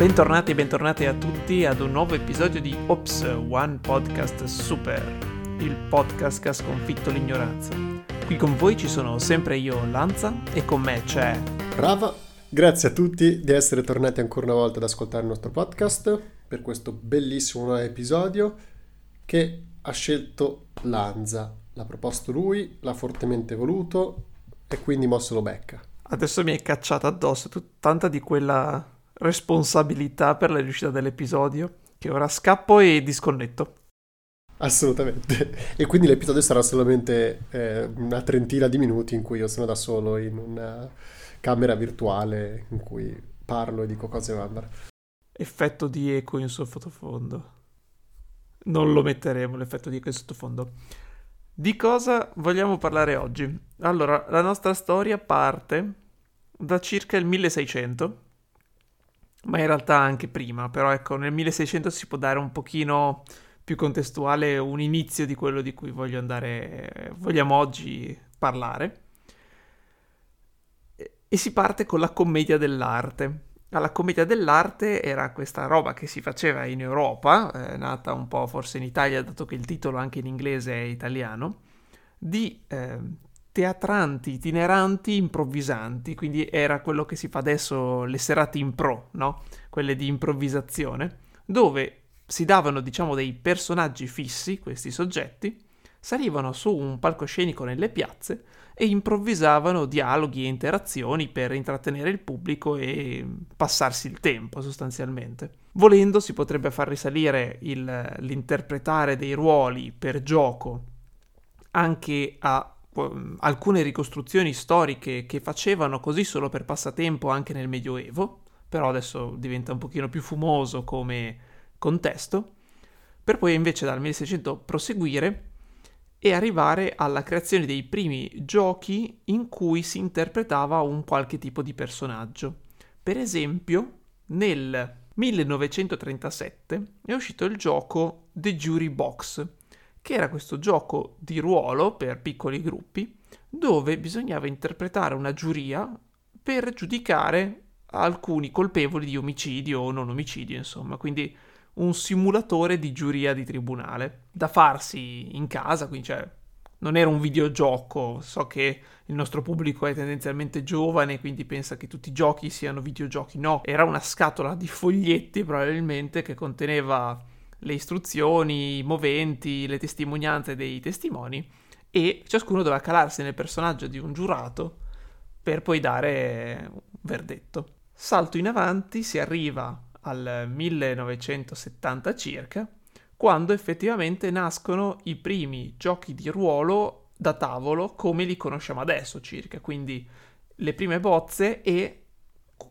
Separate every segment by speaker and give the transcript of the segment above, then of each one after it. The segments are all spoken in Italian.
Speaker 1: Bentornati e bentornati a tutti ad un nuovo episodio di Ops One Podcast Super, il podcast che ha sconfitto l'ignoranza. Qui con voi ci sono sempre io, Lanza, e con me c'è...
Speaker 2: Brava, grazie a tutti di essere tornati ancora una volta ad ascoltare il nostro podcast per questo bellissimo nuovo episodio che ha scelto Lanza. L'ha proposto lui, l'ha fortemente voluto e quindi mo se lo becca.
Speaker 1: Adesso mi hai cacciato addosso tut- tanta di quella responsabilità per la riuscita dell'episodio, che ora scappo e disconnetto.
Speaker 2: Assolutamente. E quindi l'episodio sarà solamente eh, una trentina di minuti in cui io sono da solo in una camera virtuale in cui parlo e dico cose vanno.
Speaker 1: Effetto di eco in sottofondo. Non lo metteremo l'effetto di eco in sottofondo. Di cosa vogliamo parlare oggi? Allora, la nostra storia parte da circa il 1600 ma in realtà anche prima, però ecco, nel 1600 si può dare un pochino più contestuale un inizio di quello di cui voglio andare, vogliamo oggi parlare. E si parte con la commedia dell'arte. La commedia dell'arte era questa roba che si faceva in Europa, eh, nata un po' forse in Italia, dato che il titolo anche in inglese è italiano, di eh, teatranti itineranti improvvisanti, quindi era quello che si fa adesso le serate in pro, no? Quelle di improvvisazione, dove si davano, diciamo, dei personaggi fissi, questi soggetti, salivano su un palcoscenico nelle piazze e improvvisavano dialoghi e interazioni per intrattenere il pubblico e passarsi il tempo sostanzialmente. Volendo si potrebbe far risalire il, l'interpretare dei ruoli per gioco anche a alcune ricostruzioni storiche che facevano così solo per passatempo anche nel Medioevo, però adesso diventa un pochino più fumoso come contesto, per poi invece dal 1600 proseguire e arrivare alla creazione dei primi giochi in cui si interpretava un qualche tipo di personaggio. Per esempio, nel 1937 è uscito il gioco The Jury Box, che era questo gioco di ruolo per piccoli gruppi dove bisognava interpretare una giuria per giudicare alcuni colpevoli di omicidio o non omicidio, insomma, quindi un simulatore di giuria di tribunale da farsi in casa, quindi cioè non era un videogioco, so che il nostro pubblico è tendenzialmente giovane, quindi pensa che tutti i giochi siano videogiochi, no, era una scatola di foglietti probabilmente che conteneva le istruzioni, i moventi, le testimonianze dei testimoni e ciascuno doveva calarsi nel personaggio di un giurato per poi dare un verdetto. Salto in avanti, si arriva al 1970 circa, quando effettivamente nascono i primi giochi di ruolo da tavolo come li conosciamo adesso circa, quindi le prime bozze e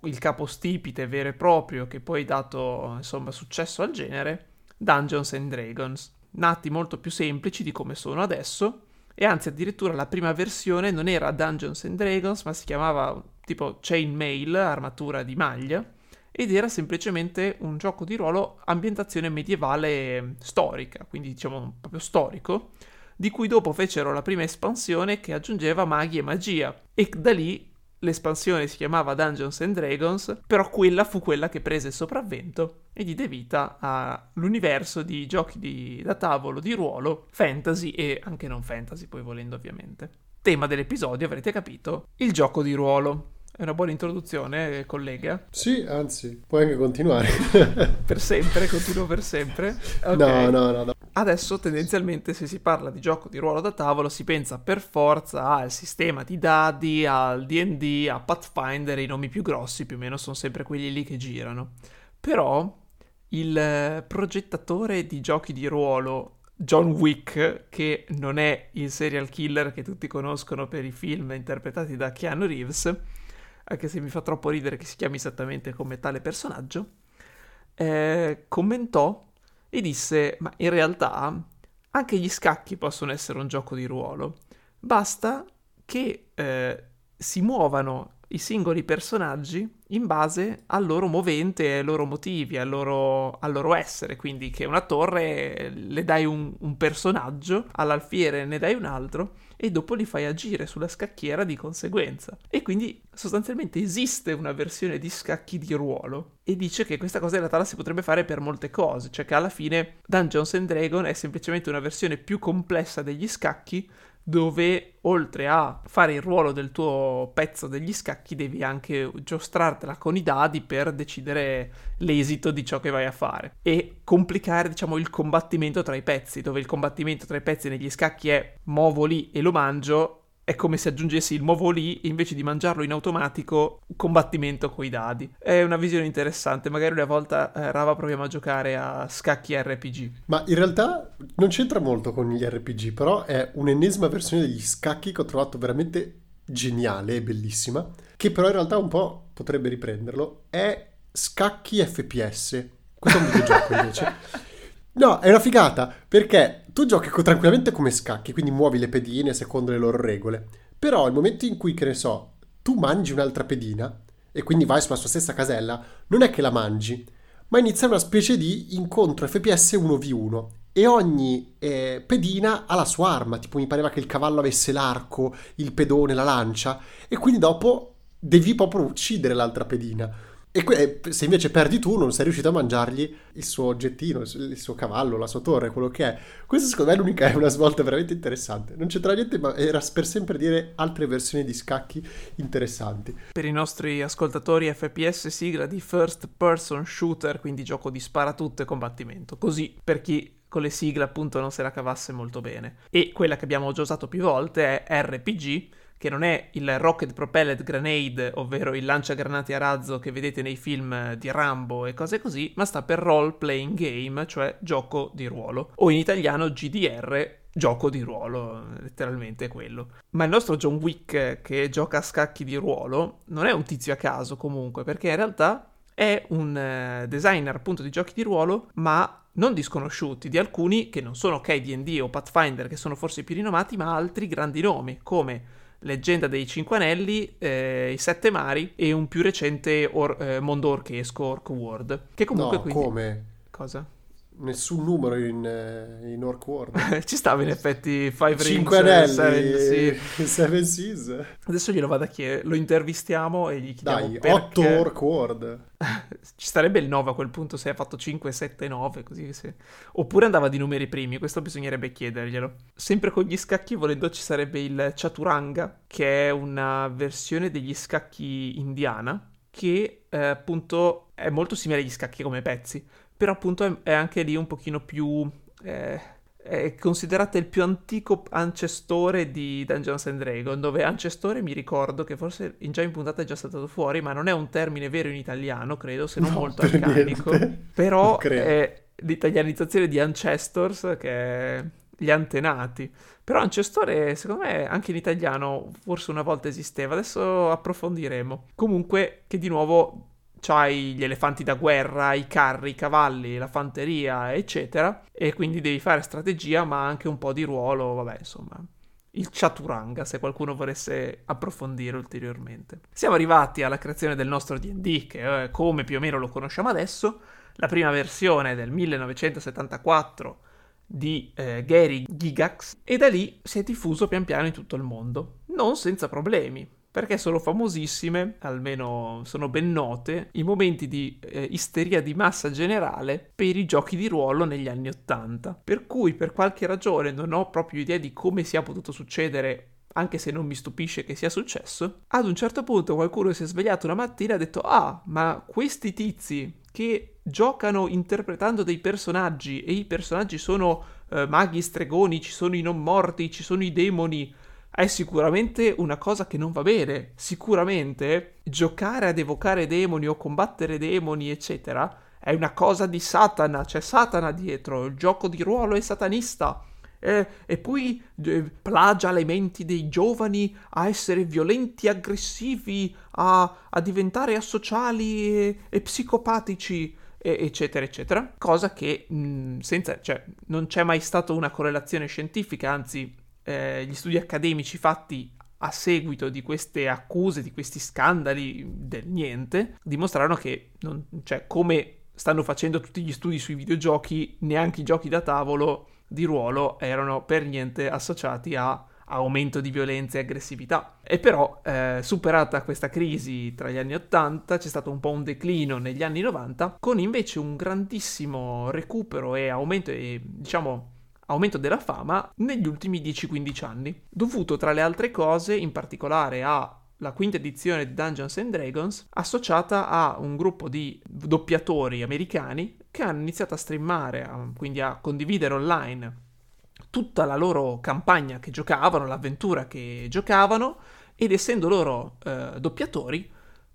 Speaker 1: il capostipite vero e proprio che poi ha dato insomma successo al genere Dungeons and Dragons, nati molto più semplici di come sono adesso, e anzi addirittura la prima versione non era Dungeons and Dragons, ma si chiamava tipo Chainmail, armatura di maglia, ed era semplicemente un gioco di ruolo ambientazione medievale storica, quindi diciamo proprio storico, di cui dopo fecero la prima espansione che aggiungeva maghi e magia, e da lì l'espansione si chiamava Dungeons and Dragons, però quella fu quella che prese il sopravvento e diede vita all'universo di giochi di, da tavolo di ruolo, fantasy e anche non fantasy, poi volendo ovviamente. Tema dell'episodio, avrete capito, il gioco di ruolo. È una buona introduzione, collega?
Speaker 2: Sì, anzi, puoi anche continuare.
Speaker 1: per sempre, continuo per sempre?
Speaker 2: Okay. No, no, no, no.
Speaker 1: Adesso tendenzialmente se si parla di gioco di ruolo da tavolo si pensa per forza al sistema di dadi, al DD, a Pathfinder, i nomi più grossi più o meno sono sempre quelli lì che girano. Però il progettatore di giochi di ruolo John Wick, che non è il serial killer che tutti conoscono per i film interpretati da Keanu Reeves, anche se mi fa troppo ridere che si chiami esattamente come tale personaggio, eh, commentò e disse, ma in realtà anche gli scacchi possono essere un gioco di ruolo, basta che eh, si muovano i singoli personaggi in base al loro movente, ai loro motivi, al loro, al loro essere. Quindi che una torre le dai un, un personaggio, all'alfiere ne dai un altro, e dopo li fai agire sulla scacchiera di conseguenza. E quindi sostanzialmente esiste una versione di scacchi di ruolo e dice che questa cosa in realtà la si potrebbe fare per molte cose, cioè che alla fine Dungeons and Dragons è semplicemente una versione più complessa degli scacchi dove oltre a fare il ruolo del tuo pezzo degli scacchi devi anche giostrartela con i dadi per decidere l'esito di ciò che vai a fare e complicare diciamo il combattimento tra i pezzi dove il combattimento tra i pezzi negli scacchi è muovo lì e lo mangio è come se aggiungessi il muovo lì invece di mangiarlo in automatico combattimento coi dadi. È una visione interessante, magari una volta eh, Rava proviamo a giocare a scacchi RPG.
Speaker 2: Ma in realtà non c'entra molto con gli RPG, però è un'ennesima versione degli scacchi che ho trovato veramente geniale e bellissima, che però in realtà un po' potrebbe riprenderlo, è scacchi FPS. Questo è un videogioco invece. No, è una figata, perché tu giochi tranquillamente come scacchi, quindi muovi le pedine secondo le loro regole. Però il momento in cui, che ne so, tu mangi un'altra pedina, e quindi vai sulla sua stessa casella, non è che la mangi, ma inizia una specie di incontro FPS 1v1 e ogni eh, pedina ha la sua arma, tipo mi pareva che il cavallo avesse l'arco, il pedone, la lancia, e quindi dopo devi proprio uccidere l'altra pedina. E que- se invece perdi tu, non sei riuscito a mangiargli il suo oggettino, il suo cavallo, la sua torre, quello che è. Questa secondo me è l'unica, è una svolta veramente interessante. Non c'entra niente, ma era per sempre dire altre versioni di scacchi interessanti.
Speaker 1: Per i nostri ascoltatori FPS sigla di first person shooter, quindi gioco di sparatutto e combattimento. Così, per chi con le sigle appunto non se la cavasse molto bene. E quella che abbiamo già usato più volte è RPG, che non è il Rocket Propelled Grenade, ovvero il lanciagranate a razzo che vedete nei film di Rambo e cose così, ma sta per Role Playing Game, cioè gioco di ruolo, o in italiano GDR, gioco di ruolo, letteralmente quello. Ma il nostro John Wick che gioca a scacchi di ruolo non è un tizio a caso comunque, perché in realtà è un eh, designer appunto di giochi di ruolo, ma non disconosciuti, di alcuni che non sono ok D&D o Pathfinder, che sono forse i più rinomati, ma altri grandi nomi, come Leggenda dei Cinque Anelli, eh, I Sette Mari e un più recente or- eh, mondo orchesco, Orc World. Che comunque
Speaker 2: no,
Speaker 1: quindi...
Speaker 2: come?
Speaker 1: Cosa?
Speaker 2: Nessun numero in, eh, in Orc World.
Speaker 1: Ci stava in effetti Five Rings,
Speaker 2: Cinque Anelli,
Speaker 1: Seven,
Speaker 2: sì. Seven Seas.
Speaker 1: Adesso glielo vado a chiedere, lo intervistiamo e gli chiediamo
Speaker 2: Dai,
Speaker 1: perché...
Speaker 2: 8 Orc World.
Speaker 1: Ci starebbe il 9 a quel punto se ha fatto 5, 7, 9, così se... Oppure andava di numeri primi, questo bisognerebbe chiederglielo. Sempre con gli scacchi, volendo, ci sarebbe il Chaturanga, che è una versione degli scacchi indiana, che eh, appunto è molto simile agli scacchi come pezzi, però appunto è, anche lì un pochino più... Eh, è considerata il più antico ancestore di Dungeons and Dragons, dove ancestore mi ricordo che forse in già in puntata è già stato fuori, ma non è un termine vero in italiano, credo, se non
Speaker 2: No,
Speaker 1: molto
Speaker 2: per
Speaker 1: arcanico.
Speaker 2: niente.
Speaker 1: Però è l'italianizzazione di ancestors, che è gli antenati. Però ancestore, secondo me, anche in italiano forse una volta esisteva, adesso approfondiremo. Comunque, che di nuovo c'hai gli elefanti da guerra, i carri, i cavalli, la fanteria, eccetera, e quindi devi fare strategia, ma anche un po' di ruolo, vabbè, insomma, il chaturanga, se qualcuno volesse approfondire ulteriormente. Siamo arrivati alla creazione del nostro D&D, che è come più o meno lo conosciamo adesso, la prima versione del 1974 di eh, Gary Gigax, e da lì si è diffuso pian piano in tutto il mondo, non senza problemi, perché sono famosissime, almeno sono ben note, i momenti di eh, isteria di massa generale per i giochi di ruolo negli anni Ottanta. Per cui, per qualche ragione, non ho proprio idea di come sia potuto succedere anche se non mi stupisce che sia successo, ad un certo punto qualcuno si è svegliato una mattina e ha detto ah, ma questi tizi che giocano interpretando dei personaggi e i personaggi sono eh, maghi, stregoni, ci sono i non morti, ci sono i demoni, è sicuramente una cosa che non va bene. Sicuramente giocare ad evocare demoni o combattere demoni, eccetera, è una cosa di Satana, c'è Satana dietro, il gioco di ruolo è satanista. Eh, e poi eh, plagia le menti dei giovani a essere violenti, aggressivi, a, a diventare asociali e, e psicopatici, e- eccetera, eccetera. Cosa che mh, senza, cioè, non c'è mai stata una correlazione scientifica, anzi, eh, gli studi accademici fatti a seguito di queste accuse, di questi scandali del niente, dimostrarono che, non, cioè, come stanno facendo tutti gli studi sui videogiochi, neanche i giochi da tavolo di ruolo erano per niente associati a aumento di violenza e aggressività. E però, eh, superata questa crisi tra gli anni 80, c'è stato un po' un declino negli anni 90, con invece un grandissimo recupero e aumento, e, diciamo, aumento della fama negli ultimi 10-15 anni, dovuto tra le altre cose in particolare alla quinta edizione di Dungeons and Dragons, associata a un gruppo di doppiatori americani che hanno iniziato a streamare, quindi a condividere online tutta la loro campagna che giocavano, l'avventura che giocavano, ed essendo loro eh, doppiatori,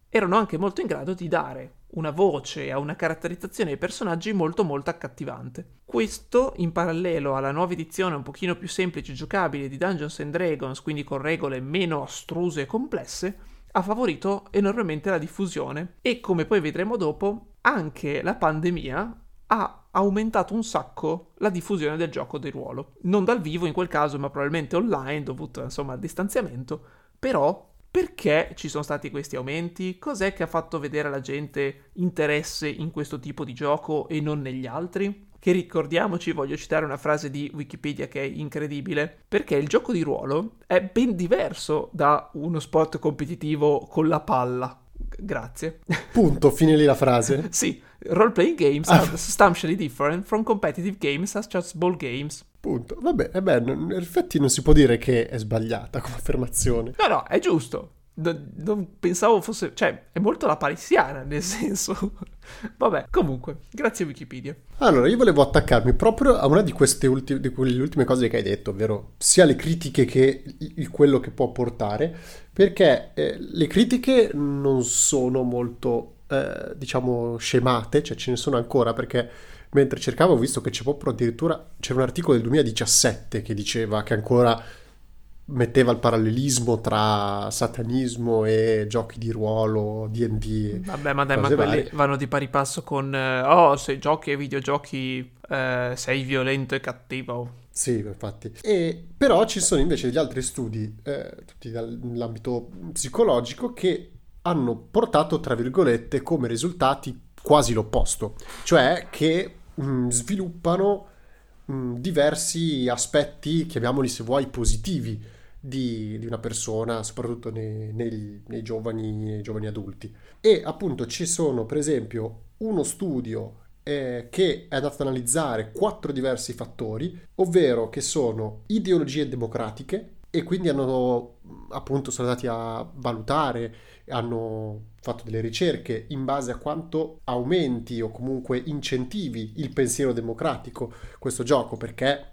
Speaker 1: erano anche molto in grado di dare una voce a una caratterizzazione ai personaggi molto molto accattivante. Questo in parallelo alla nuova edizione un pochino più semplice e giocabile di Dungeons and Dragons, quindi con regole meno astruse e complesse, ha favorito enormemente la diffusione e come poi vedremo dopo anche la pandemia ha aumentato un sacco la diffusione del gioco di ruolo. Non dal vivo in quel caso, ma probabilmente online, dovuto insomma al distanziamento. Però perché ci sono stati questi aumenti? Cos'è che ha fatto vedere alla gente interesse in questo tipo di gioco e non negli altri? Che ricordiamoci, voglio citare una frase di Wikipedia che è incredibile, perché il gioco di ruolo è ben diverso da uno sport competitivo con la palla. Grazie.
Speaker 2: Punto, fine lì la frase.
Speaker 1: sì, role-playing games ah. are substantially different from competitive games such as ball games.
Speaker 2: Punto. Vabbè, eh beh, in effetti non si può dire che è sbagliata come affermazione.
Speaker 1: No, no, è giusto. Non, non pensavo fosse... cioè, è molto la parissiana, nel senso... Vabbè, comunque, grazie Wikipedia.
Speaker 2: Allora, io volevo attaccarmi proprio a una di queste ultime, di quelle ultime cose che hai detto, ovvero sia le critiche che il, quello che può portare, perché eh, le critiche non sono molto, eh, diciamo, scemate, cioè ce ne sono ancora, perché mentre cercavo ho visto che c'è proprio addirittura, c'era un articolo del 2017 che diceva che ancora metteva il parallelismo tra satanismo e giochi di ruolo, D&D.
Speaker 1: Vabbè, ma dai, ma quelli vanno di pari passo con eh, oh, se giochi ai videogiochi eh, sei violento e cattivo.
Speaker 2: Sì, infatti. E, però ci sono invece degli altri studi, eh, tutti nell'ambito psicologico, che hanno portato, tra virgolette, come risultati quasi l'opposto. Cioè che mm, sviluppano mm, diversi aspetti, chiamiamoli se vuoi, positivi di, di una persona, soprattutto nei, nei, nei, giovani, nei giovani adulti. E appunto ci sono, per esempio, uno studio eh, che è andato ad analizzare quattro diversi fattori, ovvero che sono ideologie democratiche, e quindi hanno appunto sono andati a valutare, hanno fatto delle ricerche in base a quanto aumenti o comunque incentivi il pensiero democratico questo gioco, perché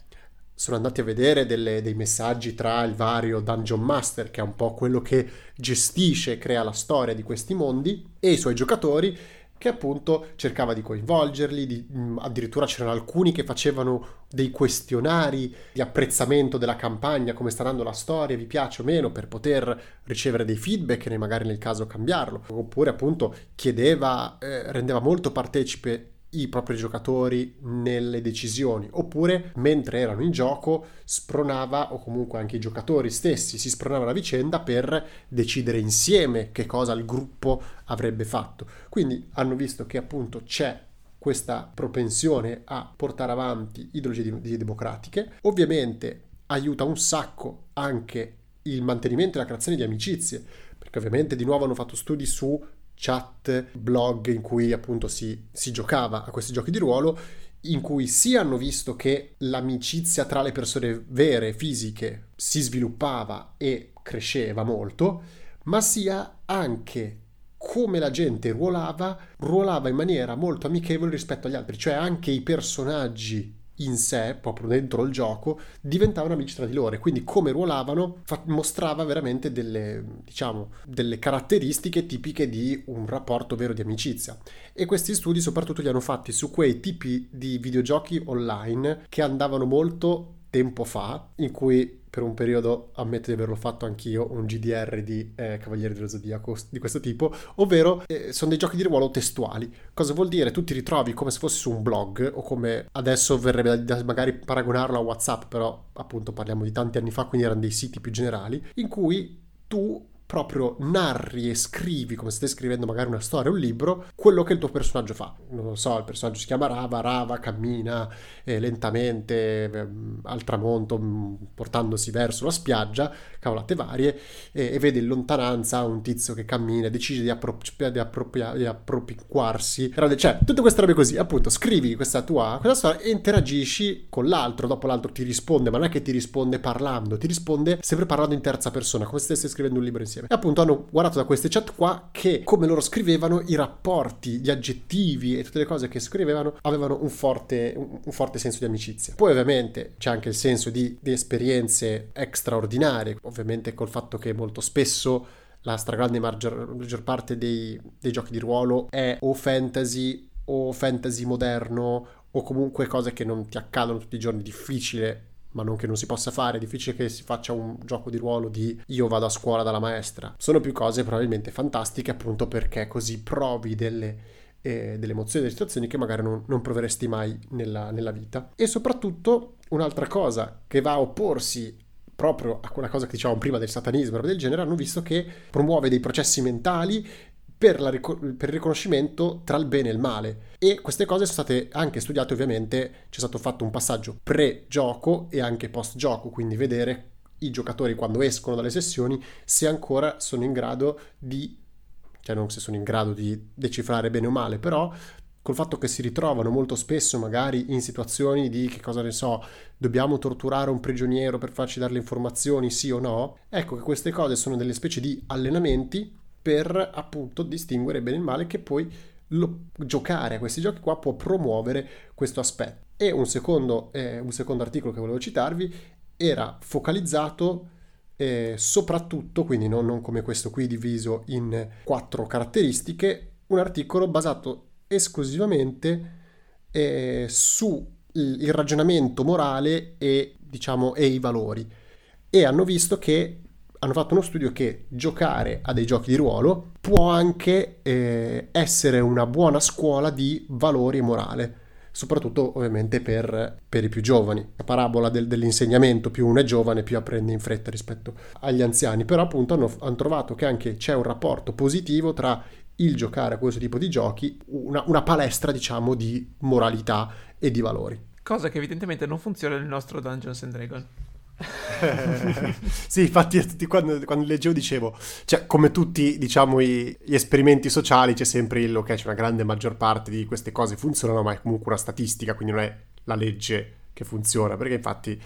Speaker 2: sono andati a vedere delle, dei messaggi tra il vario Dungeon Master, che è un po' quello che gestisce e crea la storia di questi mondi, e i suoi giocatori, che appunto cercava di coinvolgerli, di, mm, addirittura c'erano alcuni che facevano dei questionari di apprezzamento della campagna, come sta andando la storia, vi piace o meno, per poter ricevere dei feedback e magari nel caso cambiarlo, oppure appunto chiedeva, eh, rendeva molto partecipe i propri giocatori nelle decisioni, oppure mentre erano in gioco spronava, o comunque anche i giocatori stessi si spronavano a vicenda per decidere insieme che cosa il gruppo avrebbe fatto. Quindi hanno visto che appunto c'è questa propensione a portare avanti ideologie democratiche. Ovviamente aiuta un sacco anche il mantenimento e la creazione di amicizie, perché ovviamente di nuovo hanno fatto studi su chat, blog in cui appunto si, si giocava a questi giochi di ruolo, in cui sia hanno visto che l'amicizia tra le persone vere, fisiche, si sviluppava e cresceva molto, ma sia anche come la gente ruolava, ruolava in maniera molto amichevole rispetto agli altri, cioè anche i personaggi in sé, proprio dentro il gioco, diventavano amici tra di loro. Quindi come ruolavano fa- mostrava veramente delle, diciamo, delle caratteristiche tipiche di un rapporto vero di amicizia. E questi studi soprattutto li hanno fatti su quei tipi di videogiochi online che andavano molto tempo fa, in cui per un periodo ammetto di averlo fatto anch'io, un GDR di eh, Cavalieri dello Zodiaco di questo tipo, ovvero eh, sono dei giochi di ruolo testuali. Cosa vuol dire? Tu ti ritrovi come se fossi su un blog o come adesso verrebbe da magari paragonarlo a WhatsApp, però appunto parliamo di tanti anni fa, quindi erano dei siti più generali, in cui tu proprio narri e scrivi, come se stai scrivendo magari una storia, un libro, quello che il tuo personaggio fa. Non lo so, il personaggio si chiama Rava, Rava cammina eh, lentamente eh, al tramonto, mm, portandosi verso la spiaggia, cavolate varie, eh, e vede in lontananza un tizio che cammina, decide di, appro- di, appropria- di appropriarsi, cioè tutte queste robe così, appunto, scrivi questa tua questa storia e interagisci con l'altro, dopo l'altro ti risponde, ma non è che ti risponde parlando, ti risponde sempre parlando in terza persona, come se stessi scrivendo un libro insieme insieme. E appunto hanno guardato da queste chat qua che come loro scrivevano i rapporti, gli aggettivi e tutte le cose che scrivevano avevano un forte, un forte senso di amicizia. Poi ovviamente c'è anche il senso di, di esperienze straordinarie, ovviamente col fatto che molto spesso la stragrande maggior, maggior parte dei, dei giochi di ruolo è o fantasy o fantasy moderno o comunque cose che non ti accadono tutti i giorni, difficile ma non che non si possa fare, è difficile che si faccia un gioco di ruolo di io vado a scuola dalla maestra. Sono più cose probabilmente fantastiche appunto perché così provi delle, eh, delle emozioni, delle situazioni che magari non, non proveresti mai nella, nella vita. E soprattutto un'altra cosa che va a opporsi proprio a quella cosa che dicevamo prima del satanismo e del genere, hanno visto che promuove dei processi mentali per, la, per, il riconoscimento tra il bene e il male. E queste cose sono state anche studiate, ovviamente c'è stato fatto un passaggio pre-gioco e anche post-gioco, quindi vedere i giocatori quando escono dalle sessioni se ancora sono in grado di, cioè non se sono in grado di decifrare bene o male, però col fatto che si ritrovano molto spesso magari in situazioni di che cosa ne so, dobbiamo torturare un prigioniero per farci dare le informazioni, sì o no, ecco che queste cose sono delle specie di allenamenti per appunto distinguere bene il male che poi lo, giocare a questi giochi qua può promuovere questo aspetto. E un secondo, eh, un secondo articolo che volevo citarvi era focalizzato eh, soprattutto, quindi non, non come questo qui diviso in quattro caratteristiche, un articolo basato esclusivamente eh, su il ragionamento morale e diciamo e i valori e hanno visto che hanno fatto uno studio che giocare a dei giochi di ruolo può anche eh, essere una buona scuola di valori e morale, soprattutto ovviamente per, per i più giovani. La parabola del, dell'insegnamento, più uno è giovane, più apprende in fretta rispetto agli anziani, però appunto hanno, hanno trovato che anche c'è un rapporto positivo tra il giocare a questo tipo di giochi, una, una palestra diciamo di moralità e di valori.
Speaker 1: Cosa che evidentemente non funziona nel nostro Dungeons and Dragons.
Speaker 2: Sì, infatti quando, quando, leggevo dicevo, cioè come tutti diciamo i, gli esperimenti sociali c'è sempre il, ok, c'è una grande maggior parte di queste cose funzionano, ma è comunque una statistica, quindi non è la legge che funziona, perché infatti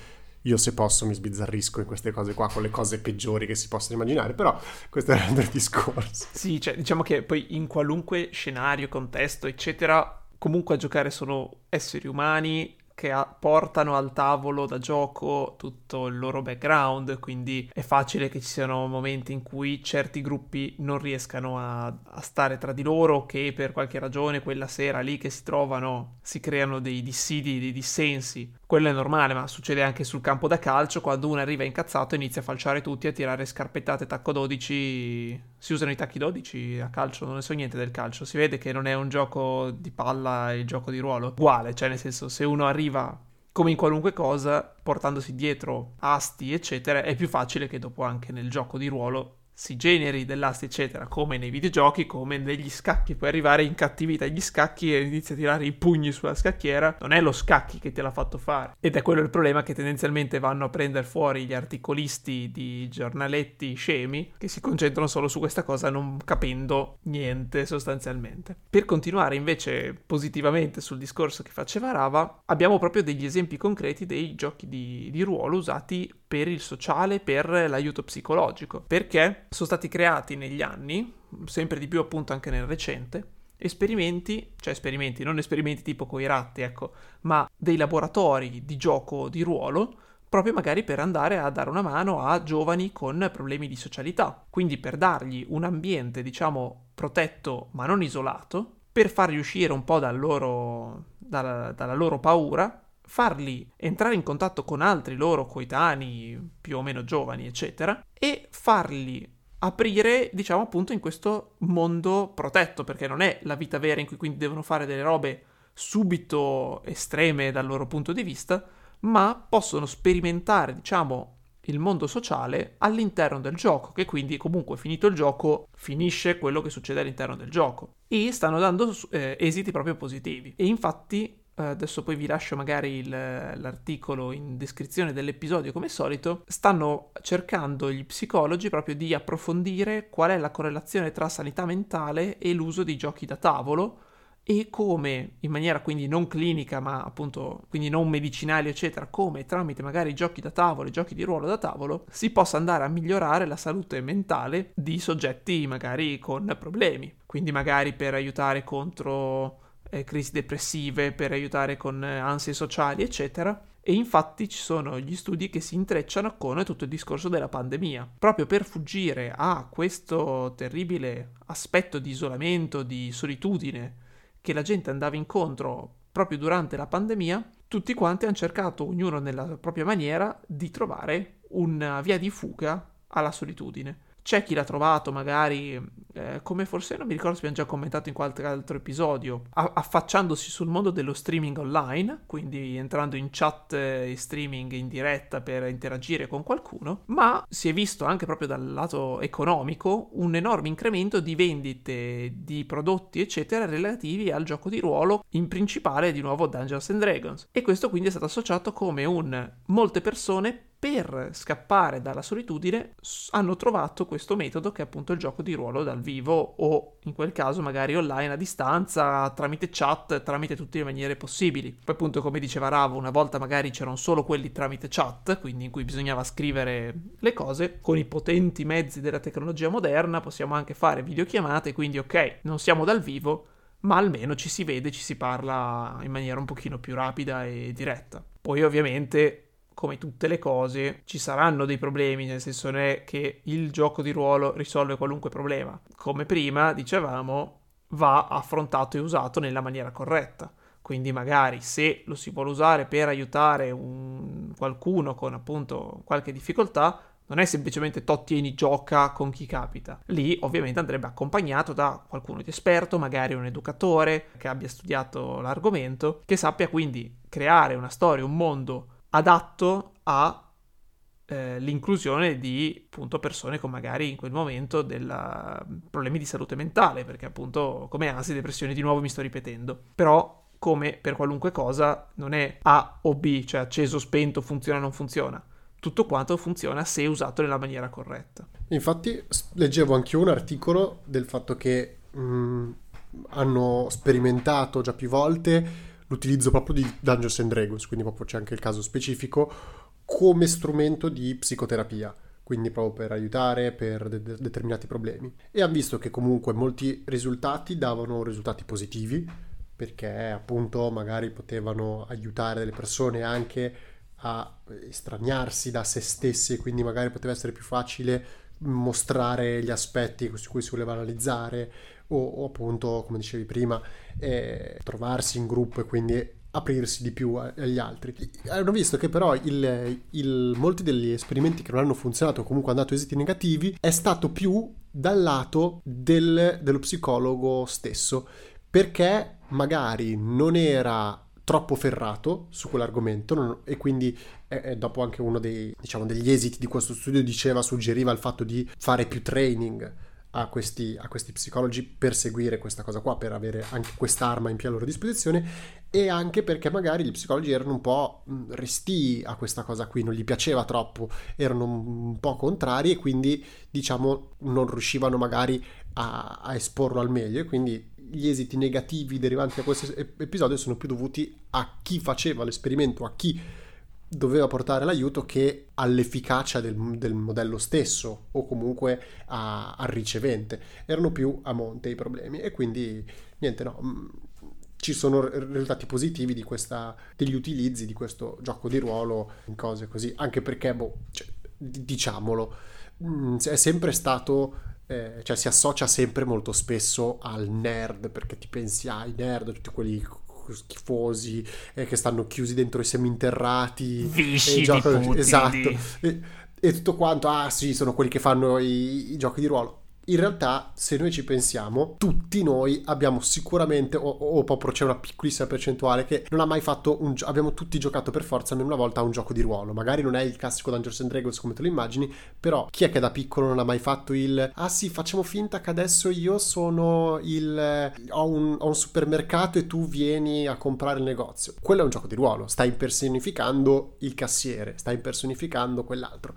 Speaker 2: io se posso mi sbizzarrisco in queste cose qua con le cose peggiori che si possono immaginare, però questo è un altro discorso.
Speaker 1: Sì, cioè diciamo che poi in qualunque scenario, contesto, eccetera, comunque a giocare sono esseri umani che ha, portano al tavolo da gioco tutto il loro background, quindi è facile che ci siano momenti in cui certi gruppi non riescano a, a, stare tra di loro, che per qualche ragione quella sera lì che si trovano si creano dei dissidi, dei dissensi quello è normale, ma succede anche sul campo da calcio, quando uno arriva incazzato inizia a falciare tutti, a tirare scarpettate tacco 12. Si usano i tacchi 12 a calcio, non ne so niente del calcio. Si vede che non è un gioco di palla e gioco di ruolo. Uguale, cioè nel senso, se uno arriva come in qualunque cosa, portandosi dietro asti, eccetera, è più facile che dopo anche nel gioco di ruolo si generi dell'asta eccetera come nei videogiochi come negli scacchi. Puoi arrivare in cattività agli scacchi e inizi a tirare i pugni sulla scacchiera. Non è lo scacchi che te l'ha fatto fare. Ed è quello il problema che tendenzialmente vanno a prendere fuori gli articolisti di giornaletti scemi che si concentrano solo su questa cosa non capendo niente sostanzialmente. Per continuare invece positivamente sul discorso che faceva Rava abbiamo proprio degli esempi concreti dei giochi di, di ruolo usati per il sociale, per l'aiuto psicologico, perché sono stati creati negli anni, sempre di più appunto anche nel recente, esperimenti, cioè esperimenti, non esperimenti tipo coi ratti, ecco, ma dei laboratori di gioco di ruolo, proprio magari per andare a dare una mano a giovani con problemi di socialità, quindi per dargli un ambiente, diciamo, protetto ma non isolato, per farli uscire un po' dal loro, dalla, dalla loro paura farli entrare in contatto con altri loro coetanei più o meno giovani, eccetera, e farli aprire, diciamo appunto, in questo mondo protetto, perché non è la vita vera in cui quindi devono fare delle robe subito estreme dal loro punto di vista, ma possono sperimentare, diciamo, il mondo sociale all'interno del gioco, che quindi comunque finito il gioco finisce quello che succede all'interno del gioco. E stanno dando eh, esiti proprio positivi. E infatti adesso poi vi lascio magari il, l'articolo in descrizione dell'episodio come solito, stanno cercando gli psicologi proprio di approfondire qual è la correlazione tra sanità mentale e l'uso di giochi da tavolo e come in maniera quindi non clinica ma appunto quindi non medicinali eccetera come tramite magari giochi da tavolo e giochi di ruolo da tavolo si possa andare a migliorare la salute mentale di soggetti magari con problemi. Quindi magari per aiutare contro eh, crisi depressive, per aiutare con eh, ansie sociali, eccetera. E infatti ci sono gli studi che si intrecciano con tutto il discorso della pandemia. Proprio per fuggire a questo terribile aspetto di isolamento, di solitudine che la gente andava incontro proprio durante la pandemia, tutti quanti hanno cercato, ognuno nella propria maniera, di trovare una via di fuga alla solitudine. C'è chi l'ha trovato magari, eh, come forse non mi ricordo se abbiamo già commentato in qualche altro episodio, a- affacciandosi sul mondo dello streaming online, quindi entrando in chat e streaming in diretta per interagire con qualcuno, ma si è visto anche proprio dal lato economico un enorme incremento di vendite di prodotti eccetera relativi al gioco di ruolo, in principale di nuovo Dungeons and Dragons. E questo quindi è stato associato come un molte persone per scappare dalla solitudine hanno trovato questo metodo che è appunto il gioco di ruolo dal vivo o in quel caso magari online a distanza tramite chat, tramite tutte le maniere possibili. Poi appunto come diceva Ravo, una volta magari c'erano solo quelli tramite chat, quindi in cui bisognava scrivere le cose, con i potenti mezzi della tecnologia moderna possiamo anche fare videochiamate, quindi ok, non siamo dal vivo, ma almeno ci si vede, ci si parla in maniera un pochino più rapida e diretta. Poi ovviamente come tutte le cose, ci saranno dei problemi, nel senso non è che il gioco di ruolo risolve qualunque problema. Come prima dicevamo, va affrontato e usato nella maniera corretta. Quindi magari se lo si vuole usare per aiutare un... qualcuno con appunto qualche difficoltà, non è semplicemente Tottieni gioca con chi capita. Lì ovviamente andrebbe accompagnato da qualcuno di esperto, magari un educatore che abbia studiato l'argomento, che sappia quindi creare una storia, un mondo adatto a eh, di appunto persone con magari in quel momento della... problemi di salute mentale, perché appunto come ansia e depressione di nuovo mi sto ripetendo. Però come per qualunque cosa non è A o B, cioè acceso, spento, funziona o non funziona. Tutto quanto funziona se usato nella maniera corretta.
Speaker 2: Infatti leggevo anche un articolo del fatto che mh, mm, hanno sperimentato già più volte l'utilizzo proprio di Dungeons and Dragons, quindi proprio c'è anche il caso specifico, come strumento di psicoterapia, quindi proprio per aiutare per de- de- determinati problemi. E hanno visto che comunque molti risultati davano risultati positivi, perché appunto magari potevano aiutare delle persone anche a estraniarsi da se stessi quindi magari poteva essere più facile mostrare gli aspetti su cui si voleva analizzare o, o appunto, come dicevi prima, eh, trovarsi in gruppo e quindi aprirsi di più agli altri. Hanno visto che però il, il, molti degli esperimenti che non hanno funzionato o comunque hanno dato esiti negativi è stato più dal lato del, dello psicologo stesso, perché magari non era troppo ferrato su quell'argomento non, e quindi eh, dopo anche uno dei, diciamo, degli esiti di questo studio diceva, suggeriva il fatto di fare più training a questi, a questi psicologi per seguire questa cosa qua, per avere anche quest'arma in più a loro disposizione e anche perché magari gli psicologi erano un po' restii a questa cosa qui, non gli piaceva troppo, erano un po' contrari e quindi diciamo non riuscivano magari a, a esporlo al meglio e quindi gli esiti negativi derivanti da questo episodio sono più dovuti a chi faceva l'esperimento, a chi doveva portare l'aiuto che all'efficacia del, del modello stesso o comunque al ricevente. Erano più a monte i problemi e quindi niente, no, mm, ci sono risultati positivi di questa, degli utilizzi di questo gioco di ruolo in cose così, anche perché, boh, cioè, diciamolo, mm, è sempre stato eh, cioè si associa sempre molto spesso al nerd perché ti pensi ai ah, nerd, tutti quelli schifosi eh, che stanno chiusi dentro i seminterrati
Speaker 1: visci giocano,
Speaker 2: esatto. e, e, tutto quanto ah sì sono quelli che fanno i, i, giochi di ruolo in realtà, se noi ci pensiamo, tutti noi abbiamo sicuramente, o, o proprio c'è una piccolissima percentuale che non ha mai fatto un gioco, abbiamo tutti giocato per forza almeno una volta a un gioco di ruolo. Magari non è il classico Dungeons and Dragons come te lo immagini, però chi è che da piccolo non ha mai fatto il ah sì, facciamo finta che adesso io sono il ho un, ho un supermercato e tu vieni a comprare il negozio. Quello è un gioco di ruolo, stai impersonificando il cassiere, stai impersonificando quell'altro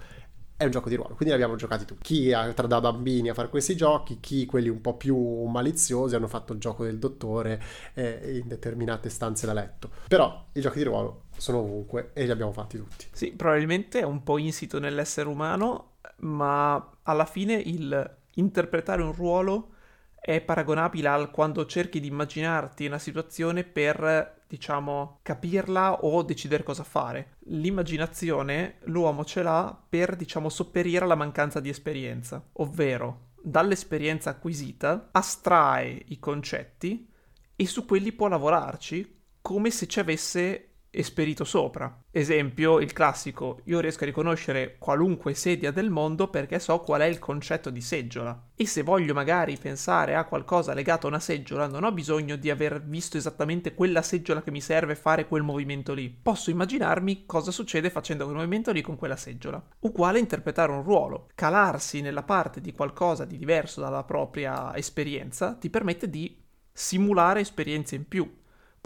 Speaker 2: è un gioco di ruolo, quindi l'abbiamo giocati tutti. Chi ha, tra da bambini a fare questi giochi, chi quelli un po' più maliziosi hanno fatto il gioco del dottore eh, in determinate stanze da letto. Però i giochi di ruolo sono ovunque e li abbiamo fatti tutti.
Speaker 1: Sì, probabilmente è un po' insito nell'essere umano, ma alla fine il interpretare un ruolo è paragonabile al quando cerchi di immaginarti una situazione per, diciamo, capirla o decidere cosa fare. L'immaginazione l'uomo ce l'ha per, diciamo, sopperire alla mancanza di esperienza, ovvero dall'esperienza acquisita astrae i concetti e su quelli può lavorarci come se ci avesse esperito sopra. Esempio, il classico, io riesco a riconoscere qualunque sedia del mondo perché so qual è il concetto di seggiola. E se voglio magari pensare a qualcosa legato a una seggiola, non ho bisogno di aver visto esattamente quella seggiola che mi serve fare quel movimento lì. Posso immaginarmi cosa succede facendo quel movimento lì con quella seggiola. Uguale interpretare un ruolo. Calarsi nella parte di qualcosa di diverso dalla propria esperienza ti permette di simulare esperienze in più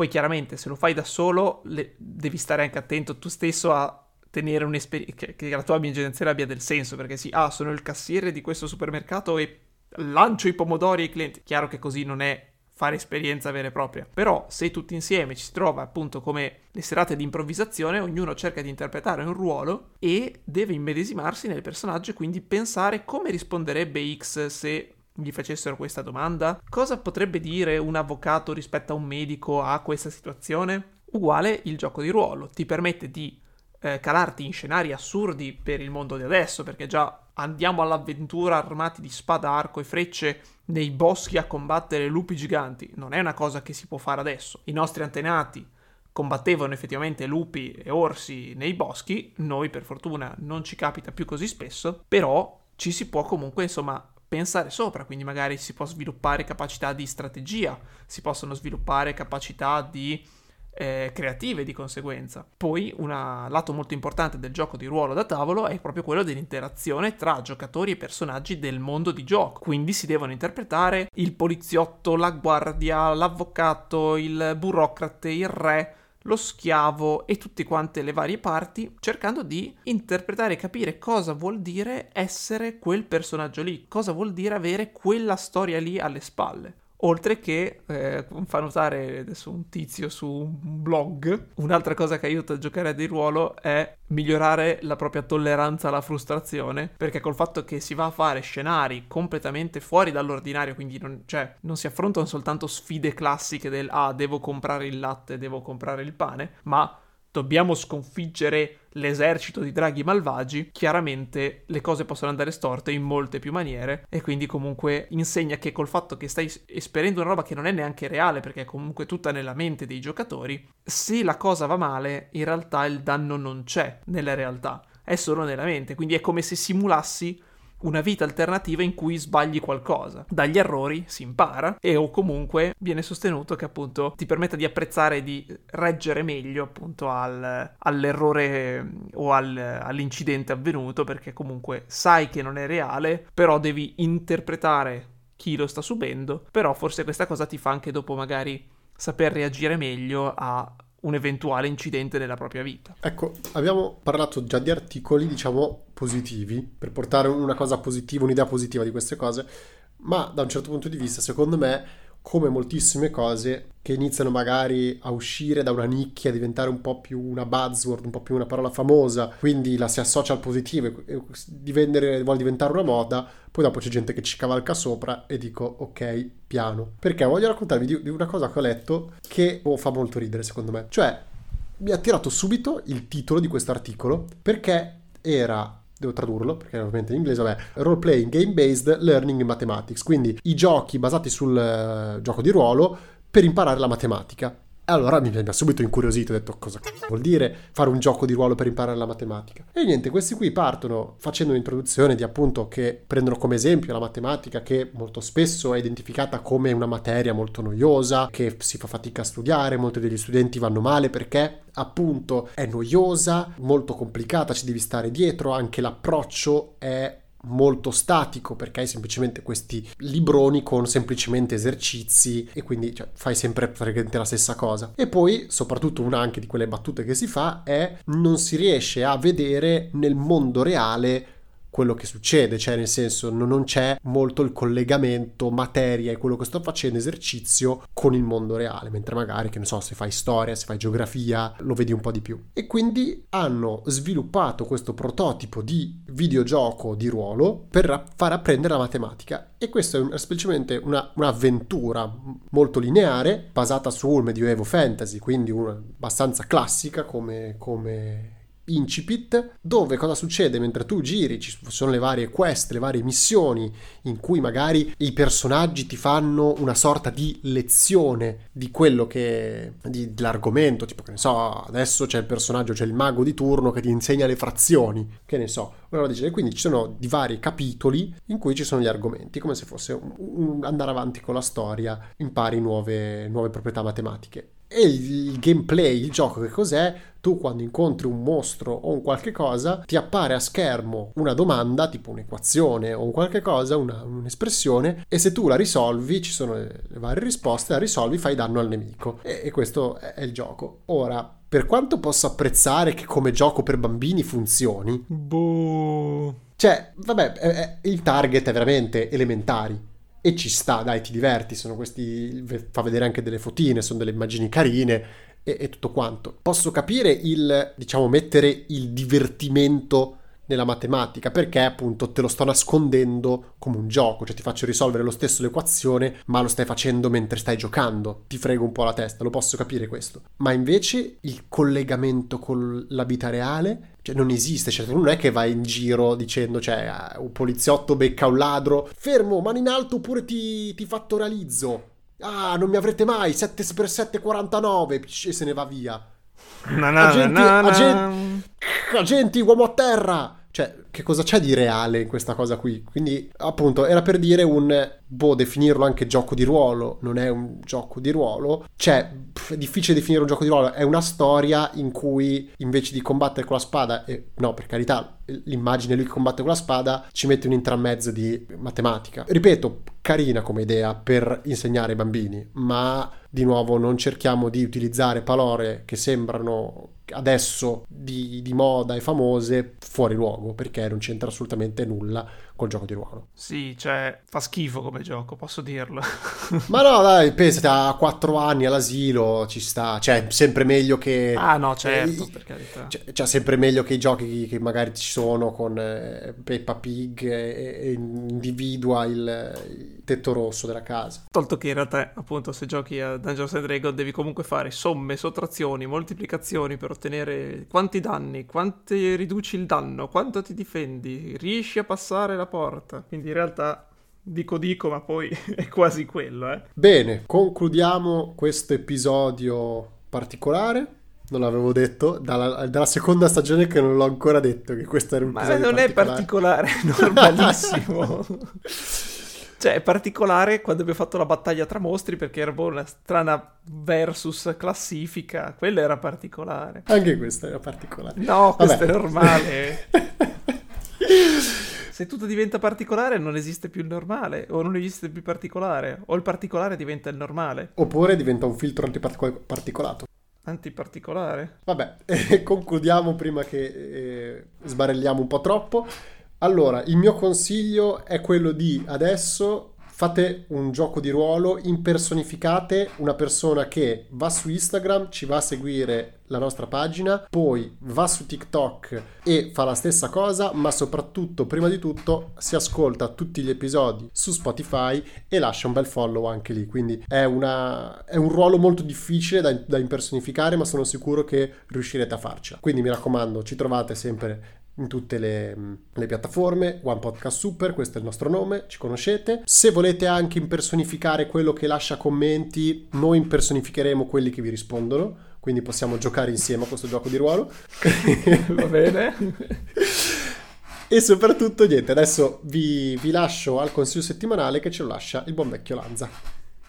Speaker 1: poi chiaramente se lo fai da solo le, devi stare anche attento tu stesso a tenere un'esperienza, che, che, la tua immaginazione abbia del senso, perché sì, ah, sono il cassiere di questo supermercato e lancio i pomodori ai clienti. Chiaro che così non è fare esperienza vera e propria. Però se tutti insieme ci si trova appunto come le serate di improvvisazione, ognuno cerca di interpretare un ruolo e deve immedesimarsi nel personaggio e quindi pensare come risponderebbe X se gli facessero questa domanda? Cosa potrebbe dire un avvocato rispetto a un medico a questa situazione? Uguale il gioco di ruolo, ti permette di eh, calarti in scenari assurdi per il mondo di adesso, perché già andiamo all'avventura armati di spada, arco e frecce nei boschi a combattere lupi giganti, non è una cosa che si può fare adesso. I nostri antenati combattevano effettivamente lupi e orsi nei boschi, noi per fortuna non ci capita più così spesso, però ci si può comunque insomma pensare sopra, quindi magari si può sviluppare capacità di strategia, si possono sviluppare capacità di eh, creative di conseguenza. Poi un lato molto importante del gioco di ruolo da tavolo è proprio quello dell'interazione tra giocatori e personaggi del mondo di gioco. Quindi si devono interpretare il poliziotto, la guardia, l'avvocato, il burocrate, il re lo schiavo e tutte quante le varie parti, cercando di interpretare e capire cosa vuol dire essere quel personaggio lì, cosa vuol dire avere quella storia lì alle spalle. Oltre che, eh, fa notare adesso un tizio su un blog, un'altra cosa che aiuta a giocare di ruolo è migliorare la propria tolleranza alla frustrazione, perché col fatto che si va a fare scenari completamente fuori dall'ordinario, quindi non, cioè, non si affrontano soltanto sfide classiche del ah, devo comprare il latte, devo comprare il pane, ma dobbiamo sconfiggere l'esercito di draghi malvagi, chiaramente le cose possono andare storte in molte più maniere e quindi comunque insegna che col fatto che stai esperendo una roba che non è neanche reale perché è comunque tutta nella mente dei giocatori, se la cosa va male in realtà il danno non c'è nella realtà, è solo nella mente, quindi è come se simulassi una vita alternativa in cui sbagli qualcosa. Dagli errori si impara e o comunque viene sostenuto che appunto ti permetta di apprezzare e di reggere meglio appunto al, all'errore o al, all'incidente avvenuto perché comunque sai che non è reale, però devi interpretare chi lo sta subendo, però forse questa cosa ti fa anche dopo magari saper reagire meglio a un eventuale incidente nella propria vita.
Speaker 2: Ecco, abbiamo parlato già di articoli, diciamo, positivi, per portare una cosa positiva, un'idea positiva di queste cose, ma da un certo punto di vista, secondo me, come moltissime cose che iniziano magari a uscire da una nicchia, a diventare un po' più una buzzword, un po' più una parola famosa, quindi la si associa al positivo e diventare, vuole diventare una moda, poi dopo c'è gente che ci cavalca sopra e dico ok, piano. Perché voglio raccontarvi di, di una cosa che ho letto che oh, fa molto ridere secondo me. Cioè, mi ha tirato subito il titolo di questo articolo perché era devo tradurlo perché ovviamente in inglese, vabbè, role playing game based learning in mathematics, quindi i giochi basati sul uh, gioco di ruolo per imparare la matematica. Allora mi ha subito incuriosito, ho detto cosa vuol dire fare un gioco di ruolo per imparare la matematica. E niente, questi qui partono facendo un'introduzione di appunto che prendono come esempio la matematica che molto spesso è identificata come una materia molto noiosa, che si fa fatica a studiare, molti degli studenti vanno male perché appunto è noiosa, molto complicata, ci devi stare dietro, anche l'approccio è molto statico perché hai semplicemente questi libroni con semplicemente esercizi e quindi cioè, fai sempre praticamente la stessa cosa. E poi, soprattutto una anche di quelle battute che si fa è non si riesce a vedere nel mondo reale quello che succede, cioè nel senso non c'è molto il collegamento materia e quello che sto facendo esercizio con il mondo reale, mentre magari che ne so, se fai storia, se fai geografia, lo vedi un po' di più. E quindi hanno sviluppato questo prototipo di videogioco di ruolo per far apprendere la matematica e questa è semplicemente una, un'avventura molto lineare basata sul medioevo fantasy, quindi una, abbastanza classica come, come incipit dove cosa succede mentre tu giri ci sono le varie quest le varie missioni in cui magari i personaggi ti fanno una sorta di lezione di quello che di, dell'argomento tipo che ne so adesso c'è il personaggio c'è il mago di turno che ti insegna le frazioni che ne so quindi ci sono di vari capitoli in cui ci sono gli argomenti come se fosse un, un andare avanti con la storia impari nuove, nuove proprietà matematiche e il gameplay, il gioco che cos'è? Tu quando incontri un mostro o un qualche cosa, ti appare a schermo una domanda, tipo un'equazione o un qualche cosa, una, un'espressione, e se tu la risolvi, ci sono le, varie risposte, la risolvi, fai danno al nemico. E, e questo è, è il gioco. Ora, per quanto posso apprezzare che come gioco per bambini funzioni,
Speaker 1: boh.
Speaker 2: Cioè, vabbè, è, è, il target è veramente elementari e ci sta, dai, ti diverti, sono questi, fa vedere anche delle fotine, sono delle immagini carine e, e tutto quanto. Posso capire il, diciamo, mettere il divertimento nella matematica perché appunto te lo sto nascondendo come un gioco, cioè ti faccio risolvere lo stesso l'equazione ma lo stai facendo mentre stai giocando, ti frego un po' la testa, lo posso capire questo. Ma invece il collegamento con la vita reale cioè, non esiste, cioè, non è che vai in giro dicendo, cioè, ah, un poliziotto becca un ladro, fermo, mani in alto oppure ti, ti fattoralizzo. Ah, non mi avrete mai, 7x7 49, e se ne va via.
Speaker 1: Na, na, agenti, na,
Speaker 2: agenti, agenti, uomo a terra. Cioè, che cosa c'è di reale in questa cosa qui? Quindi, appunto, era per dire un, boh, definirlo anche gioco di ruolo, non è un gioco di ruolo. Cioè, pff, è difficile definire un gioco di ruolo, è una storia in cui invece di combattere con la spada, e no, per carità, l'immagine lui che combatte con la spada ci mette un intramezzo di matematica. Ripeto, carina come idea per insegnare ai bambini, ma di nuovo non cerchiamo di utilizzare parole che sembrano adesso di, di moda e famose fuori luogo perché non c'entra assolutamente nulla col gioco di ruolo.
Speaker 1: Sì, cioè fa schifo come gioco, posso dirlo.
Speaker 2: Ma no, dai, pensate a 4 anni all'asilo ci sta, cioè sempre meglio che
Speaker 1: Ah, no, certo, eh, per carità.
Speaker 2: Cioè, cioè, sempre meglio che i giochi che magari ci sono con eh, Peppa Pig e, e individua il, il, tetto rosso della casa.
Speaker 1: Tolto che in realtà, appunto, se giochi a Dungeons and Dragons devi comunque fare somme, sottrazioni, moltiplicazioni per ottenere quanti danni, quanti riduci il danno, quanto ti difendi, riesci a passare la porta. Quindi in realtà dico dico, ma poi è quasi quello, eh.
Speaker 2: Bene, concludiamo questo episodio particolare. Non l'avevo detto, dalla, dalla, seconda stagione che non l'ho ancora detto, che questo era un
Speaker 1: Ma non è particolare, normalissimo. cioè, è particolare quando abbiamo fatto la battaglia tra mostri perché era una strana versus classifica. Quello era particolare.
Speaker 2: Anche questo era particolare.
Speaker 1: No, questo Vabbè. è normale. se tutto diventa particolare non esiste più il normale, o non esiste più il particolare, o il particolare diventa il normale.
Speaker 2: Oppure diventa un filtro antiparticolato.
Speaker 1: Antiparticolare?
Speaker 2: Vabbè, eh, concludiamo prima che eh, sbarelliamo un po' troppo. Allora, il mio consiglio è quello di adesso fate un gioco di ruolo, impersonificate una persona che va su Instagram, ci va a seguire la nostra pagina, poi va su TikTok e fa la stessa cosa, ma soprattutto, prima di tutto, si ascolta tutti gli episodi su Spotify e lascia un bel follow anche lì. Quindi è, una, è un ruolo molto difficile da, da impersonificare, ma sono sicuro che riuscirete a farcela. Quindi mi raccomando, ci trovate sempre in tutte le, le, piattaforme, One Podcast Super, questo è il nostro nome, ci conoscete. Se volete anche impersonificare quello che lascia commenti, noi impersonificheremo quelli che vi rispondono, quindi possiamo giocare insieme a questo gioco di ruolo.
Speaker 1: Va bene.
Speaker 2: e soprattutto, niente, adesso vi, vi lascio al consiglio settimanale che ce lo lascia il buon vecchio Lanza.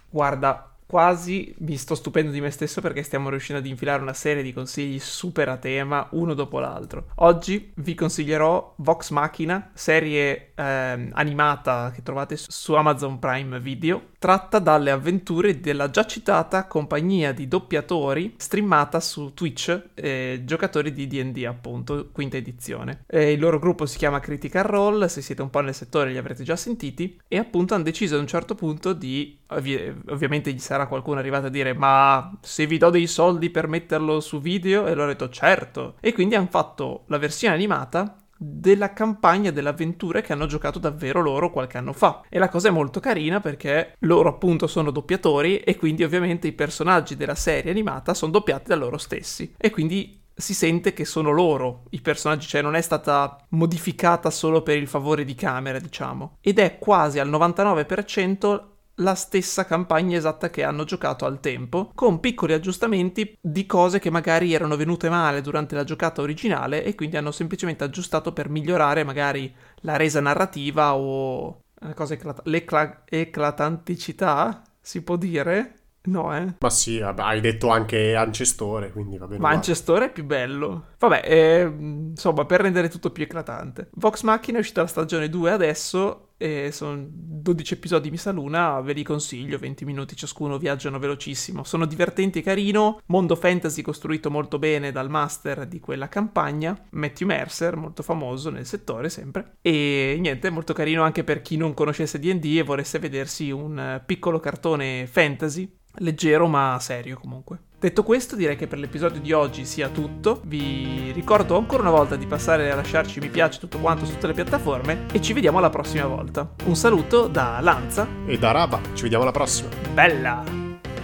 Speaker 1: Guarda, quasi mi sto stupendo di me stesso perché stiamo riuscendo ad infilare una serie di consigli super a tema, uno dopo l'altro. Oggi vi consiglierò Vox Machina, serie eh, animata che trovate su Amazon Prime Video, tratta dalle avventure della già citata compagnia di doppiatori streamata su Twitch, eh, giocatori di D&D appunto, quinta edizione. Eh, il loro gruppo si chiama Critical Role, se siete un po' nel settore li avrete già sentiti, e appunto hanno deciso ad un certo punto di, ovvi- ovviamente gli sarà qualcuno arrivato a dire ma se vi do dei soldi per metterlo su video? E loro hanno detto certo. E quindi hanno fatto la versione animata della campagna dell'avventura che hanno giocato davvero loro qualche anno fa. E la cosa è molto carina perché loro appunto sono doppiatori e quindi ovviamente i personaggi della serie animata sono doppiati da loro stessi. E quindi si sente che sono loro i personaggi, cioè non è stata modificata solo per il favore di camera, diciamo. Ed è quasi al 99% la stessa campagna esatta che hanno giocato al tempo, con piccoli aggiustamenti di cose che magari erano venute male durante la giocata originale e quindi hanno semplicemente aggiustato per migliorare magari la resa narrativa o cosa eclat- l'eclatanticità, si può dire? No, eh.
Speaker 2: Ma sì, hai detto anche Ancestore, quindi va bene.
Speaker 1: Ma Ancestore è più bello. Vabbè, eh, insomma, per rendere tutto più eclatante. Vox Machina è uscita la stagione 2 adesso e sono 12 episodi mi sa l'una, ve li consiglio, 20 minuti ciascuno, viaggiano velocissimo. Sono divertenti e carino, mondo fantasy costruito molto bene dal master di quella campagna, Matthew Mercer, molto famoso nel settore sempre. E niente, molto carino anche per chi non conoscesse D&D e volesse vedersi un piccolo cartone fantasy leggero ma serio comunque. Detto questo, direi che per l'episodio di oggi sia tutto. Vi ricordo ancora una volta di passare a lasciarci mi piace tutto quanto su tutte le piattaforme e ci vediamo alla prossima volta. Un saluto da Lanza
Speaker 2: e da Raba. Ci vediamo alla prossima.
Speaker 1: Bella!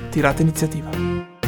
Speaker 1: Tirate iniziativa.